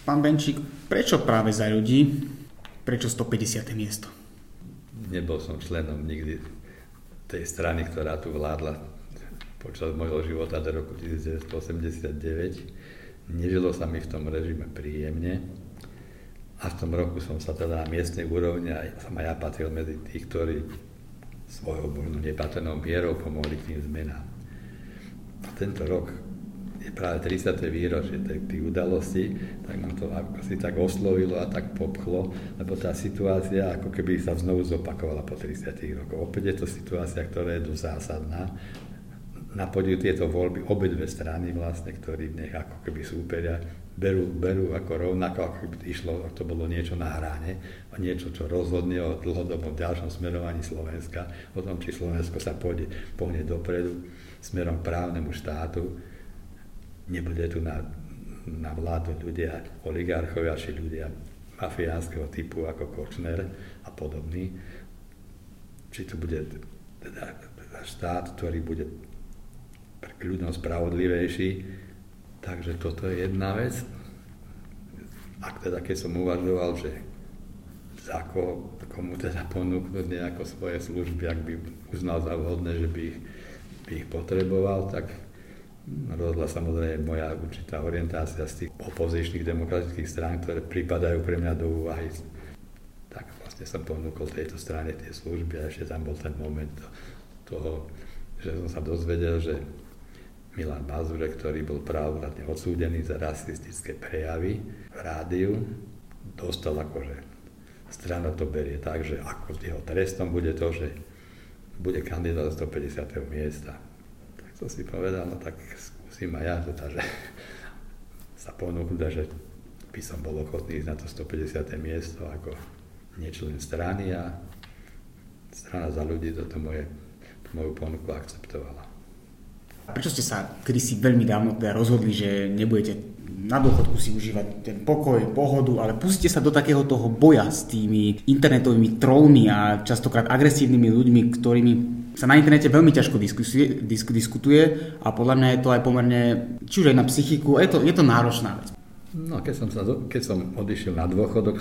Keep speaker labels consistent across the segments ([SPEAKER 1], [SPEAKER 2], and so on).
[SPEAKER 1] Pán Benčík, prečo práve za ľudí? Prečo 150. miesto?
[SPEAKER 2] Nebol som členom nikdy tej strany, ktorá tu vládla počas môjho života do roku 1989. Nežilo sa mi v tom režime príjemne. A v tom roku som sa teda na miestnej úrovni, aj som aj ja patril medzi tých, ktorí svojou možno nepatrnou mierou pomohli k tým zmenám. A tento rok práve 30. výročie tých udalostí, tak ma to ako si tak oslovilo a tak popchlo, lebo tá situácia ako keby sa znovu zopakovala po 30 rokoch. Opäť je to situácia, ktorá je dosť zásadná. Napodiu tieto voľby obe dve strany vlastne, ktorí v nech ako keby súperia, berú, berú ako rovnako, ako keby išlo, to bolo niečo na hráne, a niečo, čo rozhodne o dlhodobom ďalšom smerovaní Slovenska, o tom, či Slovensko sa pôjde, pohne dopredu smerom právnemu štátu, nebude tu na, na vládu ľudia, oligarchovia či ľudia mafiánskeho typu ako Kočner a podobný. Či tu bude teda štát, ktorý bude pre ľuďom spravodlivejší. Takže toto je jedna vec. Ak teda keď som uvažoval, že za ko, komu teda ponúknuť nejako svoje služby, ak by uznal za vhodné, že by by ich potreboval, tak rozhodla samozrejme moja určitá orientácia z tých opozičných demokratických strán, ktoré pripadajú pre mňa do úvahy. Tak vlastne som ponúkol tejto strane tie služby a ešte tam bol ten moment toho, že som sa dozvedel, že Milan Mazure, ktorý bol právoplatne odsúdený za rasistické prejavy v rádiu, dostal akože strana to berie tak, že ako jeho trestom bude to, že bude kandidát z 150. miesta to si povedal, no tak skúsim aj ja, teda, že sa ponúknuť, že by som bol ochotný ísť na to 150. miesto ako nečlen strany a strana za ľudí toto moje, moju ponuku akceptovala.
[SPEAKER 1] Prečo ste sa kedysi veľmi dávno teda rozhodli, že nebudete na dôchodku si užívať ten pokoj, pohodu, ale pustíte sa do takého toho boja s tými internetovými trollmi a častokrát agresívnymi ľuďmi, ktorými sa na internete veľmi ťažko diskusie, disk, diskutuje a podľa mňa je to aj pomerne, či už aj na psychiku, je to, je to náročná vec.
[SPEAKER 2] No, keď som, sa, keď som odišiel na dôchodok,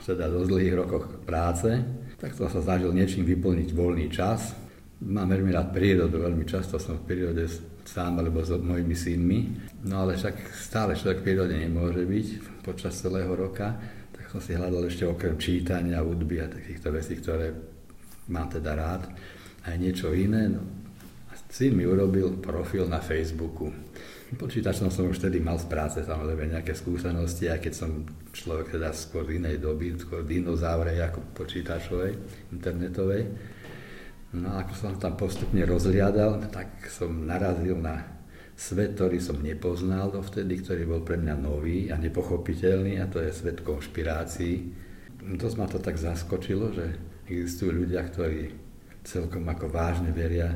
[SPEAKER 2] teda do dlhých rokoch práce, tak som sa snažil niečím vyplniť voľný čas. Mám veľmi rád prírodu, veľmi často som v prírode sám alebo s mojimi synmi. No ale však stále človek v prírode nemôže byť počas celého roka, tak som si hľadal ešte okrem čítania, hudby a takýchto vecí, ktoré mám teda rád aj niečo iné. No, syn mi urobil profil na Facebooku. Počítačom som už vtedy mal z práce samozrejme nejaké skúsenosti, aj keď som človek teda skôr inej doby, skôr dinozaurej ako počítačovej, internetovej. No a ako som tam postupne rozliadal, tak som narazil na svet, ktorý som nepoznal dovtedy, ktorý bol pre mňa nový a nepochopiteľný a to je svet konšpirácií. Dosť ma to tak zaskočilo, že existujú ľudia, ktorí celkom ako vážne veria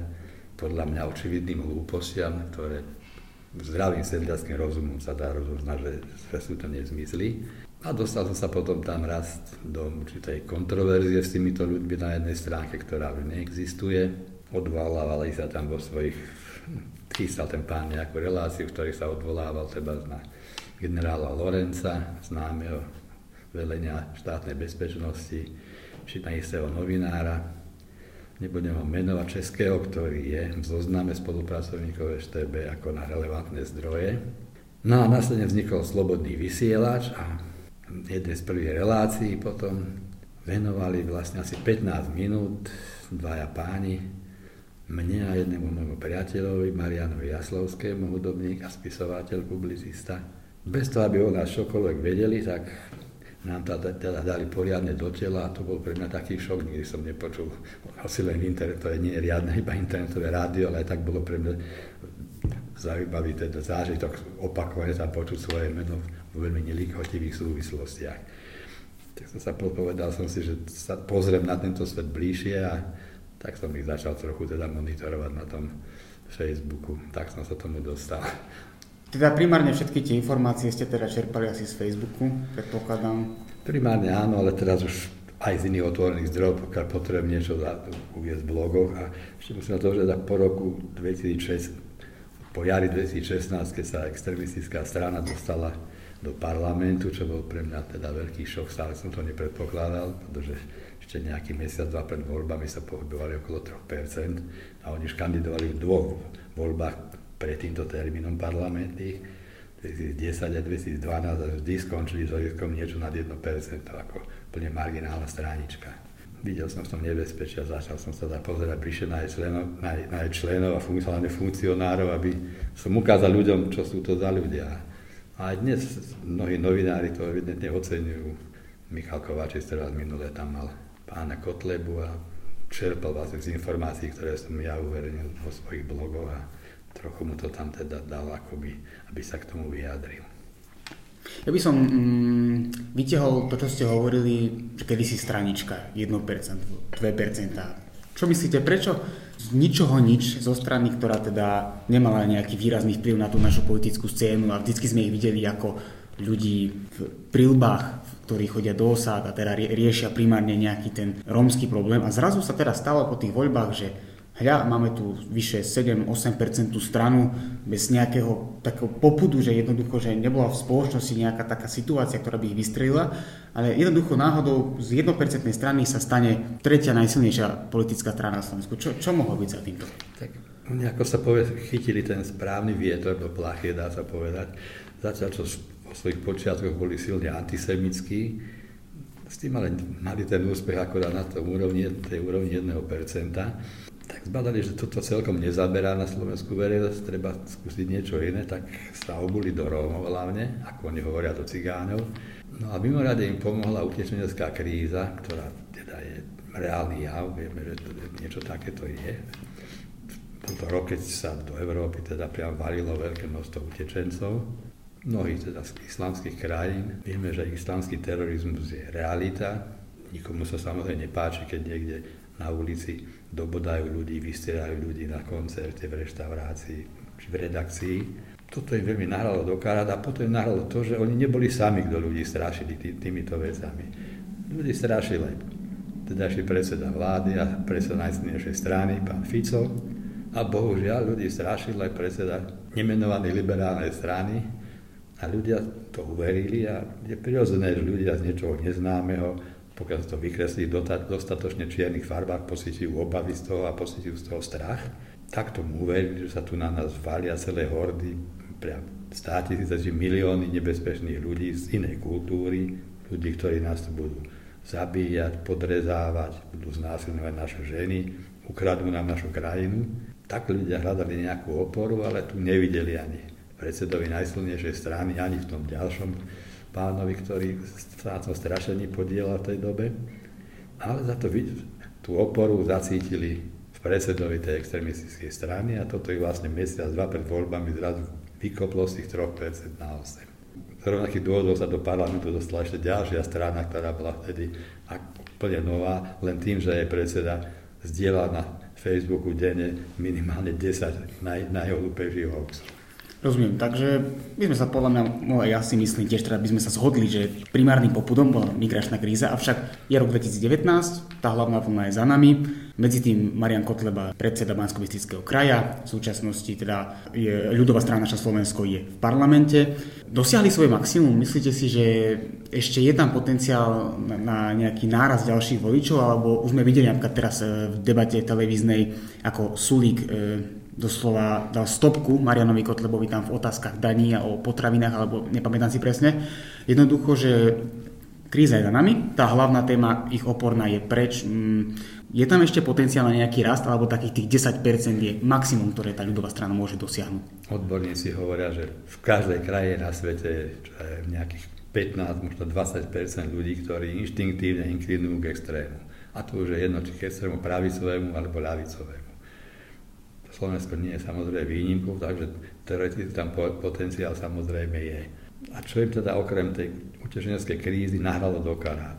[SPEAKER 2] podľa mňa očividným hlúpostiam, ktoré zdravým sedliackým rozumom sa dá rozoznať, že sú to nezmysly. A dostal som sa potom tam raz do určitej kontroverzie s týmito ľuďmi na jednej stránke, ktorá už neexistuje. Odvolávali sa tam vo svojich, chystal ten pán nejakú reláciu, v ktorej sa odvolával teba na generála Lorenca, známeho velenia štátnej bezpečnosti, či na istého novinára, nebudem ho menovať českého, ktorý je v zozname spolupracovníkov STB ako na relevantné zdroje. No a následne vznikol Slobodný vysielač a jednej z prvých relácií potom venovali vlastne asi 15 minút dvaja páni mne a jednému môjmu priateľovi, Marianovi Jaslovskému, hudobník a spisovateľ, publicista. Bez toho, aby o nás čokoľvek vedeli, tak nám teda, teda dali poriadne do tela a to bol pre mňa taký šok, nikdy som nepočul asi len internet, to je nie riadne iba internetové rádio, ale aj tak bolo pre mňa zaujímavý teda zážitok opakovane tam počuť svoje meno v veľmi nelíchotivých súvislostiach. Tak som sa povedal som si, že sa pozriem na tento svet bližšie a tak som ich začal trochu teda monitorovať na tom Facebooku. Tak som sa tomu dostal.
[SPEAKER 1] Teda primárne všetky tie informácie ste teda čerpali asi z Facebooku, predpokladám.
[SPEAKER 2] Primárne áno, ale teraz už aj z iných otvorených zdrojov, pokiaľ potrebujem niečo uvieť v blogoch. A ešte musím na to, že po roku 2006, po jari 2016, keď sa extremistická strana dostala do parlamentu, čo bol pre mňa teda veľký šok, stále som to nepredpokladal, pretože ešte nejaký mesiac, dva pred voľbami sa pohybovali okolo 3% a oni už kandidovali v dvoch voľbách pred týmto termínom parlamentných, 2010 a 2012 a vždy skončili s riskom niečo nad 1%, ako plne marginálna stránička. Videl som v tom nebezpečie a začal som sa pozerať bližšie na členov, na, na členov a funkcionálne funkcionárov, aby som ukázal ľuďom, čo sú to za ľudia. A dnes mnohí novinári to evidentne oceňujú. Michal Kovačič teraz minule tam mal pána Kotlebu a čerpal vlastne z informácií, ktoré som ja uverejnil vo svojich blogoch a trochu mu to tam teda dal, akoby, aby sa k tomu vyjadril.
[SPEAKER 1] Ja by som mm, vytiahol to, čo ste hovorili, že kedysi stranička 1%, 2%. Čo myslíte, prečo z ničoho nič zo strany, ktorá teda nemala nejaký výrazný vplyv na tú našu politickú scénu a vždycky sme ich videli ako ľudí v prilbách, ktorí chodia do osád a teda riešia primárne nejaký ten rómsky problém. A zrazu sa teda stalo po tých voľbách, že hľa, máme tu vyše 7-8% stranu bez nejakého takého popudu, že jednoducho, že nebola v spoločnosti nejaká taká situácia, ktorá by ich vystrelila, ale jednoducho náhodou z 1% strany sa stane tretia najsilnejšia politická strana na Slovensku. Čo, čo mohlo byť za týmto?
[SPEAKER 2] Tak ako sa povie, chytili ten správny vietor do plachy, dá sa povedať. Zatiaľ, čo svojich počiatkoch boli silne antisemickí, s tým ale mali ten úspech akorát na tom úrovni, tej úrovni 1%, tak zbadali, že toto celkom nezaberá na Slovensku verejnosť, treba skúsiť niečo iné, tak sa obuli do Rómov hlavne, ako oni hovoria do cigánov. No a mimoriadne im pomohla utečenecká kríza, ktorá teda je reálny jav, vieme, že to, niečo takéto je. V tomto rok, keď sa do Európy teda priam valilo veľké množstvo utečencov, mnohých teda z islamských krajín. Vieme, že islamský terorizmus je realita. Nikomu sa samozrejme nepáči, keď niekde na ulici dobodajú ľudí, vystierajú ľudí na koncerte, v reštaurácii či v redakcii. Toto im veľmi nahralo do karát a potom im nahralo to, že oni neboli sami, kto ľudí strašili tý, týmito vecami. Ľudí strašili tedajší predseda vlády a predseda najsilnejšej strany, pán Fico. A bohužiaľ ľudí strašil aj predseda nemenovanej liberálnej strany, a ľudia to uverili a je prirodzené, že ľudia z niečoho neznámeho, pokiaľ sa to vykreslí v dostatočne čiernych farbách, pocitujú obavy z toho a pocitujú z toho strach. Tak tomu uverili, že sa tu na nás valia celé hordy, priam státisíce či milióny nebezpečných ľudí z inej kultúry, ľudí, ktorí nás tu budú zabíjať, podrezávať, budú znásilňovať naše ženy, ukradnú nám našu krajinu. Tak ľudia hľadali nejakú oporu, ale tu nevideli ani predsedovi najsilnejšej strany, ani v tom ďalšom pánovi, ktorý sa tom strašení podielal v tej dobe. Ale za to tú oporu zacítili v predsedovi tej extremistickej strany a toto ich vlastne mesiac, dva pred voľbami zrazu vykoplo z tých 3% na 8. Z rovnakých dôvodov sa do parlamentu dostala ešte ďalšia strana, ktorá bola vtedy úplne nová, len tým, že jej predseda zdieľal na Facebooku denne minimálne 10 naj, najhlúpejších hoaxov.
[SPEAKER 1] Rozumiem, takže my sme sa podľa mňa, no ja si myslím tiež teda by sme sa zhodli, že primárnym popudom bola migračná kríza, avšak je rok 2019, tá hlavná vlna je za nami. Medzi tým Marian Kotleba, predseda bansko kraja, v súčasnosti teda je ľudová strana naša Slovensko je v parlamente. Dosiahli svoje maximum, myslíte si, že ešte je tam potenciál na nejaký náraz ďalších voličov, alebo už sme videli napríklad teraz eh, v debate televíznej, ako Sulík eh, doslova dal stopku Marianovi Kotlebovi tam v otázkach daní a o potravinách, alebo nepamätám si presne. Jednoducho, že kríza je za nami, tá hlavná téma ich oporná je preč. Mm, je tam ešte potenciál na nejaký rast, alebo takých tých 10% je maximum, ktoré tá ľudová strana môže dosiahnuť?
[SPEAKER 2] Odborníci hovoria, že v každej kraje na svete je nejakých 15, možno 20% ľudí, ktorí inštinktívne inklinujú k extrému. A to už je jedno, či k extrému pravicovému alebo ľavicovému. Slovensko nie je samozrejme výnimkou, takže teoreticky tam potenciál samozrejme je. A čo im teda okrem tej utečeneckej krízy nahralo do karát?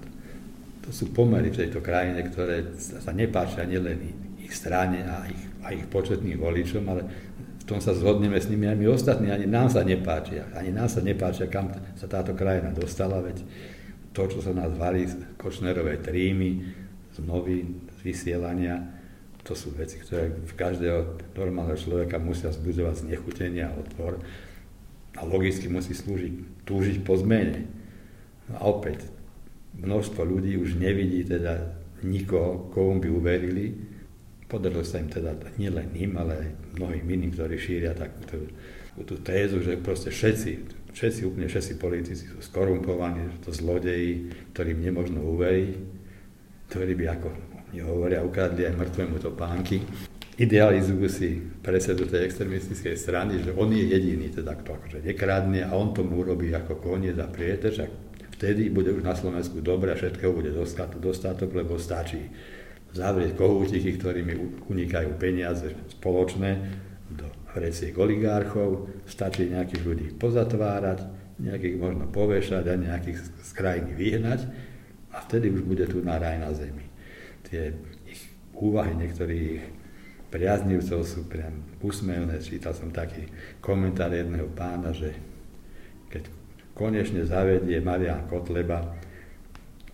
[SPEAKER 2] To sú pomery v tejto krajine, ktoré sa nepáčia nielen ich strane a ich, a ich početným voličom, ale v tom sa zhodneme s nimi aj my ostatní, ani nám sa nepáčia. Ani nám sa nepáčia, kam sa táto krajina dostala, veď to, čo sa nás valí z Kočnerovej trímy, z novín, z vysielania, to sú veci, ktoré v každého normálneho človeka musia zbudzovať znechutenie a odpor. a logicky musí slúžiť, túžiť po zmene. No a opäť, množstvo ľudí už nevidí teda nikoho, komu by uverili. Podarilo sa im teda nielen im, ale aj mnohým iným, ktorí šíria takúto tú tézu, že proste všetci, všetci, úplne všetci politici sú skorumpovaní, že to zlodeji, ktorým nemožno uveriť, ktorí by, ako hovoria, ukradli aj mŕtvemu topánky idealizujú si predsedu tej extremistickej strany, že on je jediný, teda kto akože nekradne a on tomu urobí ako koniec a prietež a vtedy bude už na Slovensku dobre a všetkého bude dostatok, lebo stačí zavrieť kohútiky, ktorými unikajú peniaze spoločné do vreciek oligárchov, stačí nejakých ľudí pozatvárať, nejakých možno povešať a nejakých z krajiny vyhnať a vtedy už bude tu na raj na zemi. Tie ich úvahy niektorých priaznivcov sú priam úsmevné. Čítal som taký komentár jedného pána, že keď konečne zavedie Marian Kotleba,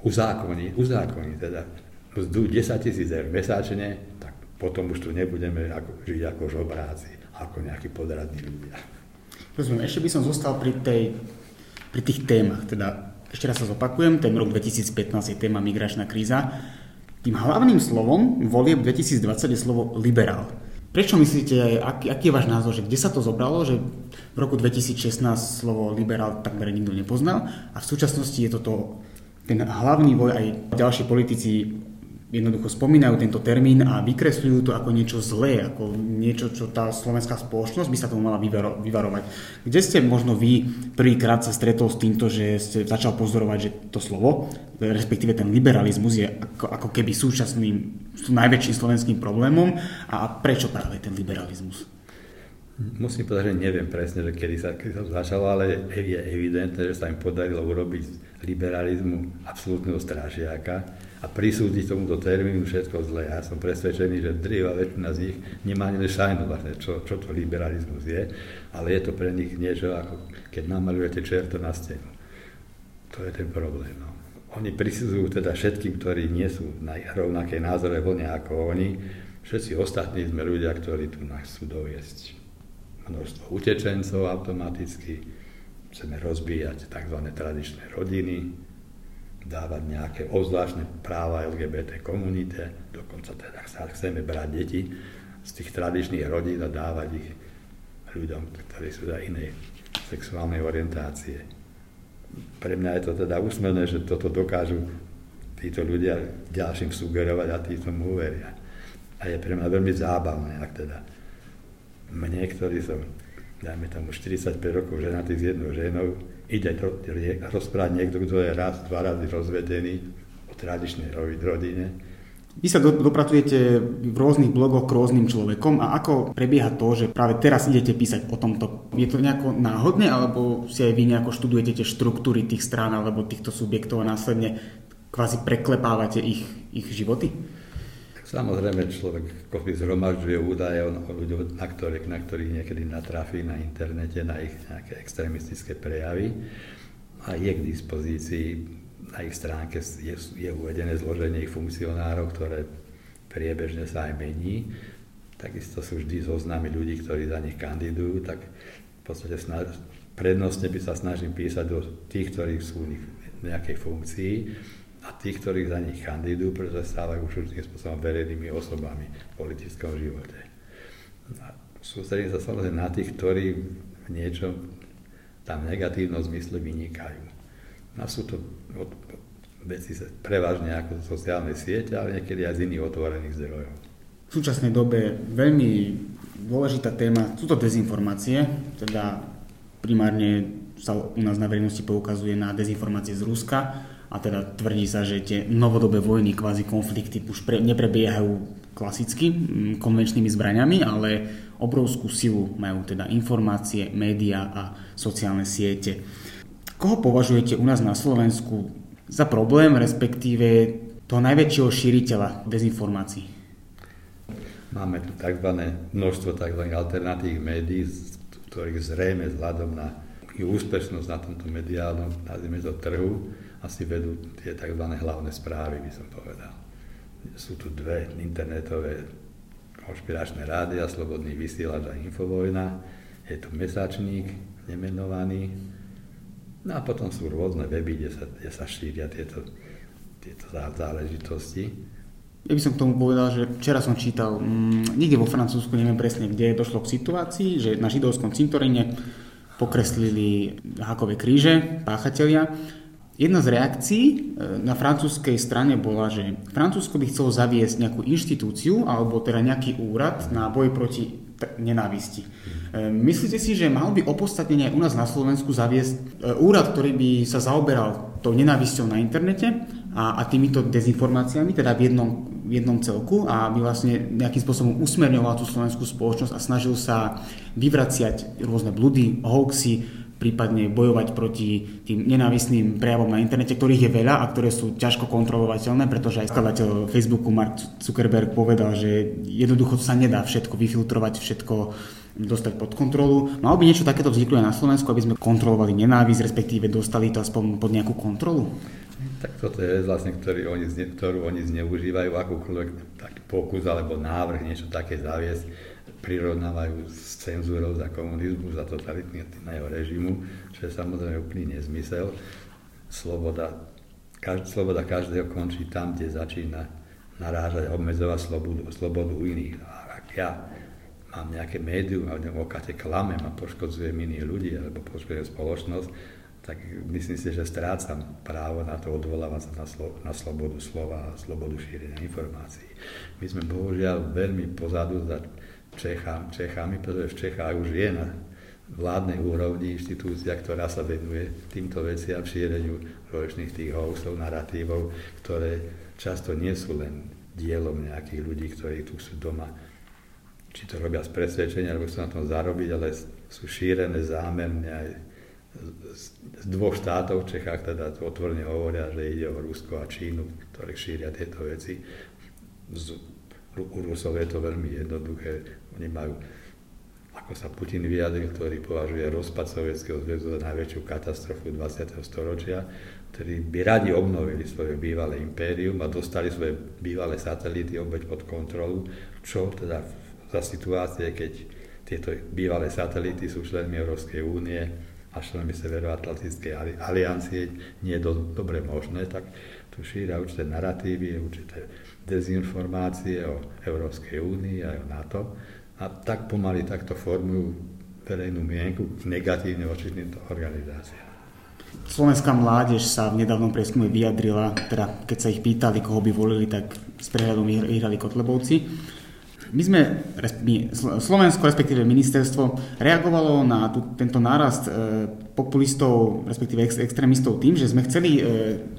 [SPEAKER 2] uzákoní, uzákoní teda mzdu 10 tisíc eur mesačne, tak potom už tu nebudeme ako, žiť ako žobráci, ako nejakí podradní ľudia.
[SPEAKER 1] Rozumiem, ešte by som zostal pri, tej, pri tých témach. Teda, ešte raz sa zopakujem, ten rok 2015 je téma migračná kríza. Tým hlavným slovom volieb 2020 je slovo liberál. Prečo myslíte, aký, aký je váš názor, že kde sa to zobralo, že v roku 2016 slovo liberál takmer nikto nepoznal a v súčasnosti je toto ten hlavný voj aj ďalší politici jednoducho spomínajú tento termín a vykresľujú to ako niečo zlé, ako niečo, čo tá slovenská spoločnosť by sa tomu mala vyvaro- vyvarovať. Kde ste možno vy prvýkrát sa stretol s týmto, že ste začal pozorovať, že to slovo, respektíve ten liberalizmus je ako, ako keby súčasným, najväčším slovenským problémom a prečo práve ten liberalizmus?
[SPEAKER 2] Musím povedať, že neviem presne, že kedy sa, kedy sa začalo, ale je evidentné, že sa im podarilo urobiť liberalizmu absolútneho strážiaka a prisúdiť tomuto termínu všetko zlé. Ja som presvedčený, že drýva väčšina z nich nemá ani šajnu vlastne, čo, čo to liberalizmus je, ale je to pre nich niečo ako keď namalujete čerto na stenu. To je ten problém. No. Oni prisudzujú teda všetkým, ktorí nie sú na rovnakej názore vlne ako oni. Všetci ostatní sme ľudia, ktorí tu nás chcú doviesť množstvo utečencov automaticky, chceme rozbíjať tzv. tradičné rodiny, dávať nejaké obzvláštne práva LGBT komunite, dokonca teda sa chceme brať deti z tých tradičných rodín a dávať ich ľuďom, ktorí sú za inej sexuálnej orientácie. Pre mňa je to teda úsmevné, že toto dokážu títo ľudia ďalším sugerovať a tí tomu uveria. A je pre mňa veľmi zábavné, ak teda mne, ktorý som, dajme tomu 45 rokov ženatý s jednou ženou, ide rozprávať niekto, kto je raz, dva razy rozvedený o tradičnej rodine.
[SPEAKER 1] Vy sa dopracujete v rôznych blogoch k rôznym človekom a ako prebieha to, že práve teraz idete písať o tomto? Je to nejako náhodné, alebo si aj vy nejako študujete tie štruktúry tých strán alebo týchto subjektov a následne kvázi preklepávate ich, ich životy?
[SPEAKER 2] Samozrejme, človek kopy zhromažďuje údaje o, ľuďoch, na ktorých, na ktorých niekedy natrafí na internete, na ich nejaké extrémistické prejavy a je k dispozícii na ich stránke je, je uvedené zloženie ich funkcionárov, ktoré priebežne sa aj mení. Takisto sú vždy zoznamy ľudí, ktorí za nich kandidujú, tak v podstate snaž, prednostne by sa snažím písať do tých, ktorí sú v nejakej funkcii tých, ktorí za nich kandidujú, pretože stávajú už určitým spôsobom verejnými osobami v politickom živote. A sústredím sa samozrejme na tých, ktorí v niečom tam negatívnom zmysle vynikajú. A sú to veci prevažne ako sociálne siete, ale niekedy aj z iných otvorených zdrojov.
[SPEAKER 1] V súčasnej dobe veľmi dôležitá téma sú to dezinformácie, teda primárne sa u nás na verejnosti poukazuje na dezinformácie z Ruska, a teda tvrdí sa, že tie novodobé vojny, kvázi konflikty už pre, neprebiehajú klasicky konvenčnými zbraňami, ale obrovskú silu majú teda informácie, médiá a sociálne siete. Koho považujete u nás na Slovensku za problém, respektíve toho najväčšieho šíriteľa dezinformácií?
[SPEAKER 2] Máme tu tzv. množstvo tzv. alternatívnych médií, ktorých zrejme vzhľadom na úspešnosť na tomto mediálnom, nazvime to trhu, asi vedú tie tzv. hlavné správy, by som povedal. Sú tu dve internetové konšpiračné rádia, Slobodný vysielač a Infovojna. Je to mesačník, nemenovaný. No a potom sú rôzne weby, kde sa, kde sa šíria tieto, tieto záležitosti.
[SPEAKER 1] Ja by som k tomu povedal, že včera som čítal, mm, niekde vo Francúzsku, neviem presne kde, došlo k situácii, že na židovskom cintoríne pokreslili hakové kríže, páchatelia. Jedna z reakcií e, na francúzskej strane bola, že Francúzsko by chcelo zaviesť nejakú inštitúciu alebo teda nejaký úrad na boj proti nenávisti. E, myslíte si, že mal by opodstatnenie aj u nás na Slovensku zaviesť e, úrad, ktorý by sa zaoberal tou nenávisťou na internete a, a týmito dezinformáciami, teda v jednom, v jednom celku a by vlastne nejakým spôsobom usmerňoval tú slovenskú spoločnosť a snažil sa vyvraciať rôzne blúdy, hoaxy, prípadne bojovať proti tým nenávisným prejavom na internete, ktorých je veľa a ktoré sú ťažko kontrolovateľné, pretože aj skladateľ Facebooku Mark Zuckerberg povedal, že jednoducho sa nedá všetko vyfiltrovať, všetko dostať pod kontrolu. Malo by niečo takéto vzniklo aj na Slovensku, aby sme kontrolovali nenávisť, respektíve dostali to aspoň pod nejakú kontrolu?
[SPEAKER 2] Tak toto je vlastne, ktorý oni, ktorú oni zneužívajú, akúkoľvek taký pokus alebo návrh niečo také zaviesť, prirovnávajú s cenzúrou za komunizmu, za totalitného režimu, čo je samozrejme úplný nezmysel. Sloboda, každý, sloboda každého končí tam, kde začína narážať a obmedzovať slobodu, slobodu iných. A ak ja mám nejaké médium a v okate klamem a poškodzujem iných ľudí alebo poškodzujem spoločnosť, tak myslím si, že strácam právo na to odvolávať sa na, slo- na slobodu slova a slobodu šírenia informácií. My sme bohužiaľ veľmi pozadu za Čechám, Čechami, pretože v Čechách už je na vládnej úrovni inštitúcia, ktorá sa venuje týmto veciam, šíreniu rôznych tých hoaxov, narratívov, ktoré často nie sú len dielom nejakých ľudí, ktorí tu sú doma, či to robia z presvedčenia, alebo chcú na tom zarobiť, ale sú šírené zámerne aj z dvoch štátov v Čechách teda otvorene hovoria, že ide o Rusko a Čínu, ktoré šíria tieto veci. U Rusov je to veľmi jednoduché. Oni majú, ako sa Putin vyjadril, ktorý považuje rozpad Sovietskeho zväzu za najväčšiu katastrofu 20. storočia, ktorí by radi obnovili svoje bývalé impérium a dostali svoje bývalé satelity opäť pod kontrolu, čo teda za situácie, keď tieto bývalé satelity sú členmi Európskej únie, a členmi Severoatlantickej aliancie nie je do, dobre možné, tak tu šíria určité narratívy, určité dezinformácie o Európskej únii a o NATO a tak pomaly takto formujú verejnú mienku negatívne voči týmto organizáciám.
[SPEAKER 1] Slovenská mládež sa v nedávnom prieskume vyjadrila, teda keď sa ich pýtali, koho by volili, tak s prehľadom vyhrali Kotlebovci. My sme, Slovensko, respektíve ministerstvo, reagovalo na tu, tento nárast e, populistov, respektíve ex, extrémistov tým, že sme chceli e,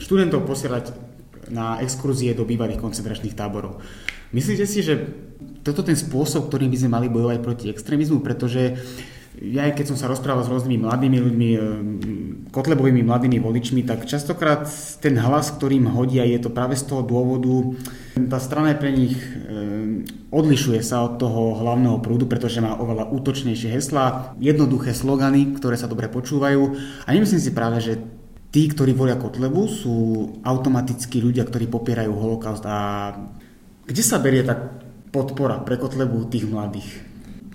[SPEAKER 1] študentov posielať na exkurzie do bývalých koncentračných táborov. Myslíte si, že toto ten spôsob, ktorým by sme mali bojovať proti extrémizmu, pretože ja keď som sa rozprával s rôznymi mladými ľuďmi, e, kotlebovými mladými voličmi, tak častokrát ten hlas, ktorým hodia, je to práve z toho dôvodu, tá strana pre nich odlišuje sa od toho hlavného prúdu, pretože má oveľa útočnejšie heslá, jednoduché slogany, ktoré sa dobre počúvajú. A nemyslím si práve, že tí, ktorí volia Kotlebu, sú automaticky ľudia, ktorí popierajú holokaust. A kde sa berie tá podpora pre Kotlebu tých mladých?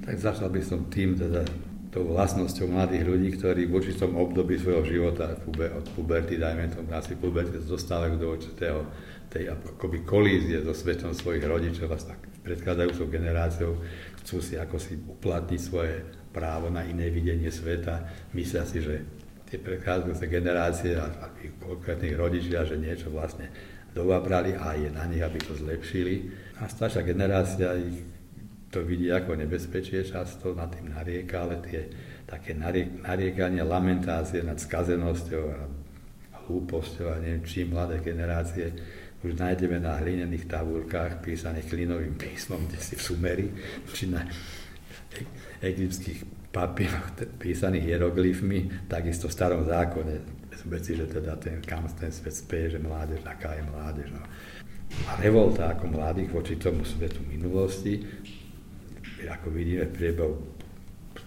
[SPEAKER 2] Tak začal by som tým, teda tou vlastnosťou mladých ľudí, ktorí v určitom období svojho života, od puberty, dajme tomu, asi puberty, dostávajú do určitého tej akoby kolízie so svetom svojich rodičov a tak predchádzajúcou generáciou chcú si ako si uplatniť svoje právo na iné videnie sveta. Myslia si, že tie predchádzajúce generácie a, a konkrétnych rodičia, že niečo vlastne dovabrali a je na nich, aby to zlepšili. A staršia generácia ich to vidí ako nebezpečie, často na tým narieka, ale tie také nariek, nariekania, lamentácie nad skazenosťou a hlúposťou a neviem čím mladé generácie už nájdeme na hlinených tabulkách písaných klinovým písmom, kde si v Sumeri, či na egyptských papieroch písaných hieroglyfmi, takisto v starom zákone. Veci, že teda ten, kam ten svet speje, že mládež, aká je mládež. No. A revolta ako mladých voči tomu svetu minulosti, ako vidíme v priebehu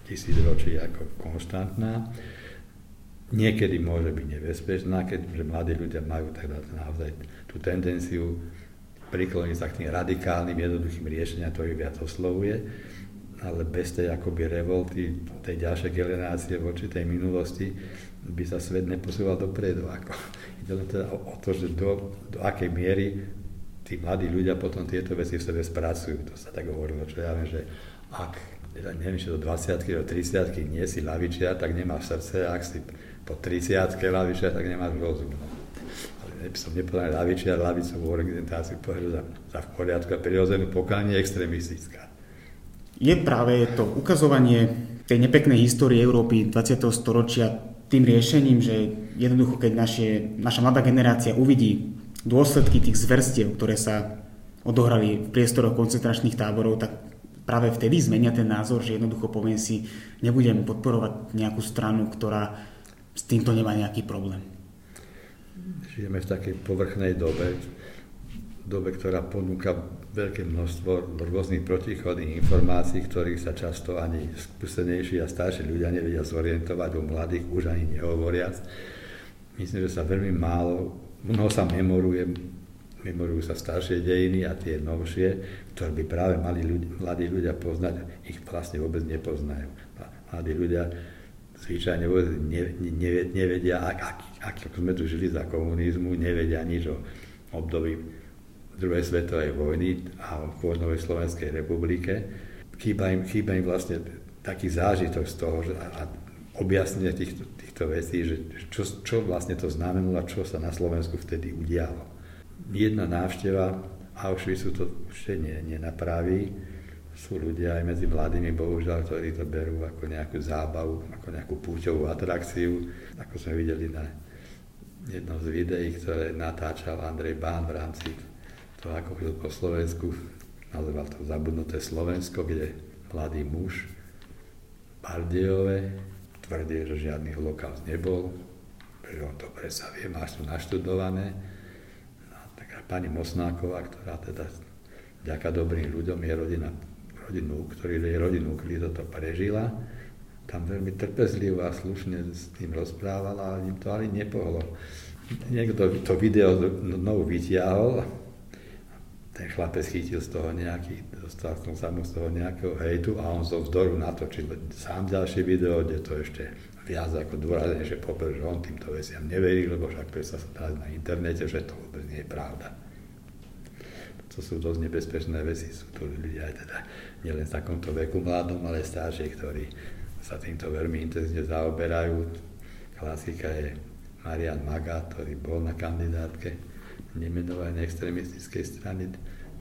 [SPEAKER 2] tisíc ročí ako konštantná, niekedy môže byť nebezpečná, keďže mladí ľudia majú teda naozaj tú tendenciu prikloniť sa k tým radikálnym, jednoduchým riešeniam, ktorých viac oslovuje. Ale bez tej akoby revolty tej ďalšej generácie voči tej minulosti by sa svet neposúval dopredu. Ako. Ide len teda o, to, že do, do akej miery tí mladí ľudia potom tieto veci v sebe spracujú. To sa tak hovorilo, čo ja viem, že ak, neviem, či do 20 do 30 nie si lavičia, tak nemáš srdce, ak si po 30 lavičia, tak nemáš rozum. No. Ale by som nepovedal lavičia, lavicovú orientáciu povedal za, za v poriadku a prirodzenú pokánie extremistická.
[SPEAKER 1] Je práve to ukazovanie tej nepeknej histórie Európy 20. storočia tým riešením, že jednoducho, keď naše, naša mladá generácia uvidí dôsledky tých zverstiev, ktoré sa odohrali v priestoroch koncentračných táborov, tak práve vtedy zmenia ten názor, že jednoducho poviem si, nebudem podporovať nejakú stranu, ktorá s týmto nemá nejaký problém.
[SPEAKER 2] Žijeme v takej povrchnej dobe, dobe, ktorá ponúka veľké množstvo rôznych protichodných informácií, ktorých sa často ani skúsenejší a starší ľudia nevedia zorientovať, o mladých už ani nehovoriac. Myslím, že sa veľmi málo, mnoho sa memoruje, memorujú sa staršie dejiny a tie novšie, ktoré by práve mali ľudí, mladí ľudia poznať, ich vlastne vôbec nepoznajú. Mladí ľudia zvyčajne vôbec nevedia, ak, ak, ak sme tu žili za komunizmu, nevedia nič o období druhej svetovej vojny a v vojnovej Slovenskej republike. Chýba im, chýba im vlastne taký zážitok z toho že, a objasnenie týchto, týchto vecí, že čo, čo vlastne to znamenalo a čo sa na Slovensku vtedy udialo. Jedna návšteva Auschwitzu to ešte nie, nenapraví. Sú ľudia aj medzi mladými, bohužiaľ, ktorí to berú ako nejakú zábavu, ako nejakú púťovú atrakciu, ako sme videli na jednom z videí, ktoré natáčal Andrej Bán v rámci to ako chodil po Slovensku, nazval to Zabudnuté Slovensko, kde mladý muž Bardejové tvrdí, že žiadny holokaust nebol, že on to sa vie, máš to naštudované. No, tak pani Mosnáková, ktorá teda vďaka dobrým ľuďom je rodina, rodinu, ktorý je rodinu, ktorý toto prežila, tam veľmi trpezlivo a slušne s tým rozprávala, ale im to ale nepohlo. Niekto to video znovu vytiahol ten chlapec chytil z toho nejaký, dostal som sa mu z toho nejakého hejtu a on zo vzdoru natočil sám ďalšie video, kde to ešte viac ako že popr, že on týmto veciam neverí, lebo však sa dá na internete, že to vôbec nie je pravda. To sú dosť nebezpečné veci, sú to ľudia aj teda nielen v takomto veku mladom, ale staršie, ktorí sa týmto veľmi intenzívne zaoberajú. Klasika je Marian Maga, ktorý bol na kandidátke nemenované extremistickej strany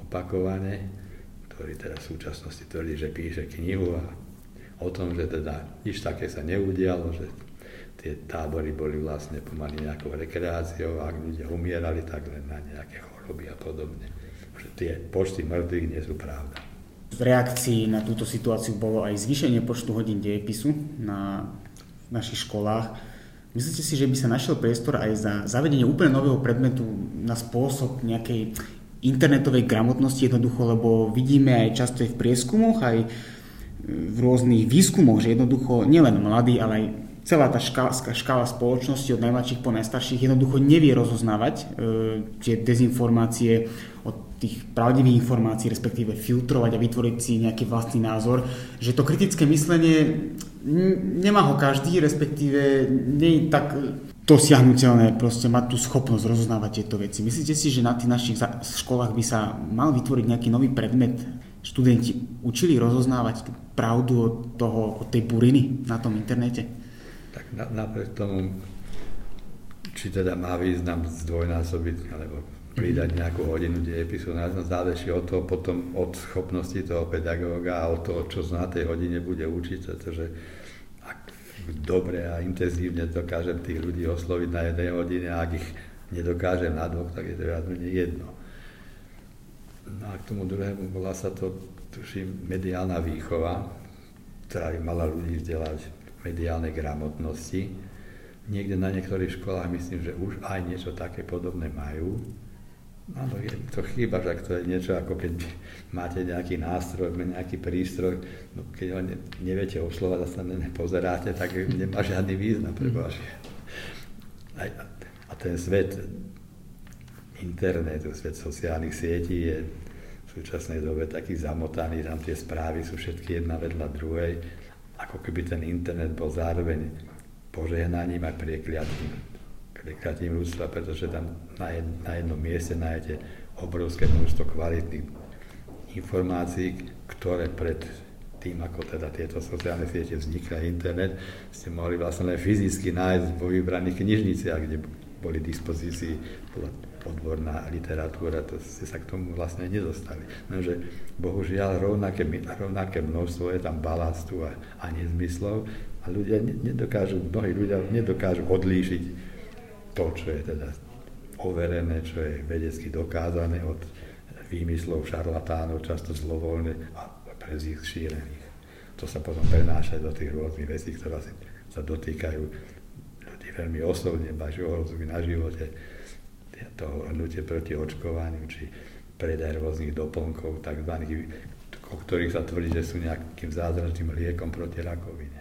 [SPEAKER 2] opakovane, ktorý teda v súčasnosti tvrdí, že píše knihu a o tom, že teda nič také sa neudialo, že tie tábory boli vlastne pomaly nejakou rekreáciou a ak ľudia umierali, tak len na nejaké choroby a podobne. Že tie počty mŕtvych nie sú pravda.
[SPEAKER 1] V reakcii na túto situáciu bolo aj zvýšenie počtu hodín dejepisu na našich školách Myslíte si, že by sa našiel priestor aj za zavedenie úplne nového predmetu na spôsob nejakej internetovej gramotnosti? Jednoducho, lebo vidíme aj často aj v prieskumoch, aj v rôznych výskumoch, že jednoducho nielen mladí, ale aj celá tá škála, škála spoločnosti od najmladších po najstarších jednoducho nevie rozoznávať e, tie dezinformácie od tých pravdivých informácií, respektíve filtrovať a vytvoriť si nejaký vlastný názor, že to kritické myslenie nemá ho každý, respektíve nie je tak dosiahnutelné proste mať tú schopnosť rozoznávať tieto veci. Myslíte si, že na tých našich školách by sa mal vytvoriť nejaký nový predmet? Študenti učili rozoznávať pravdu od, toho, od tej buriny na tom internete?
[SPEAKER 2] Napriek tomu, či teda má význam zdvojnásobiť, alebo pridať nejakú hodinu dejepisu, záleží od toho potom od schopnosti toho pedagóga a od toho, čo na tej hodine bude učiť, pretože ak dobre a intenzívne dokážem tých ľudí osloviť na jednej hodine a ak ich nedokážem na dvoch, tak je to viac menej jedno. No a k tomu druhému bola sa to, tuším, mediálna výchova, ktorá by mala ľudí vzdelať mediálnej gramotnosti. Niekde na niektorých školách myslím, že už aj niečo také podobné majú, Áno, je to chýba, že to je niečo ako keď máte nejaký nástroj, nejaký prístroj, no keď ho ne, neviete oslovať a sa nepozeráte, tak nemá žiadny význam pre. A, a ten svet internetu, svet sociálnych sietí je v súčasnej dobe taký zamotaný, tam tie správy sú všetky jedna vedľa druhej, ako keby ten internet bol zároveň požehnaním a priekliatím, priekliatím ľudstva, pretože tam na, jed, na jednom mieste nájdete obrovské množstvo kvalitných informácií, ktoré pred tým, ako teda tieto sociálne siete vznikli internet, ste mohli vlastne len fyzicky nájsť vo vybraných knižniciach, kde boli dispozícii odborná literatúra, to ste sa k tomu vlastne nedostali. Lenže bohužiaľ rovnaké, rovnaké množstvo je tam balastu a, a nezmyslov a ľudia nedokážu, mnohí ľudia nedokážu odlíšiť to, čo je teda overené, čo je vedecky dokázané od výmyslov šarlatánov, často zlovoľne a pre ich šírených. To sa potom prenáša do tých rôznych vecí, ktoré sa dotýkajú veľmi osobne, bažu ohrozujú na živote, to hnutie proti očkovaniu, či predaj rôznych doplnkov, tzv. o ktorých sa tvrdí, že sú nejakým zázračným liekom proti rakovine.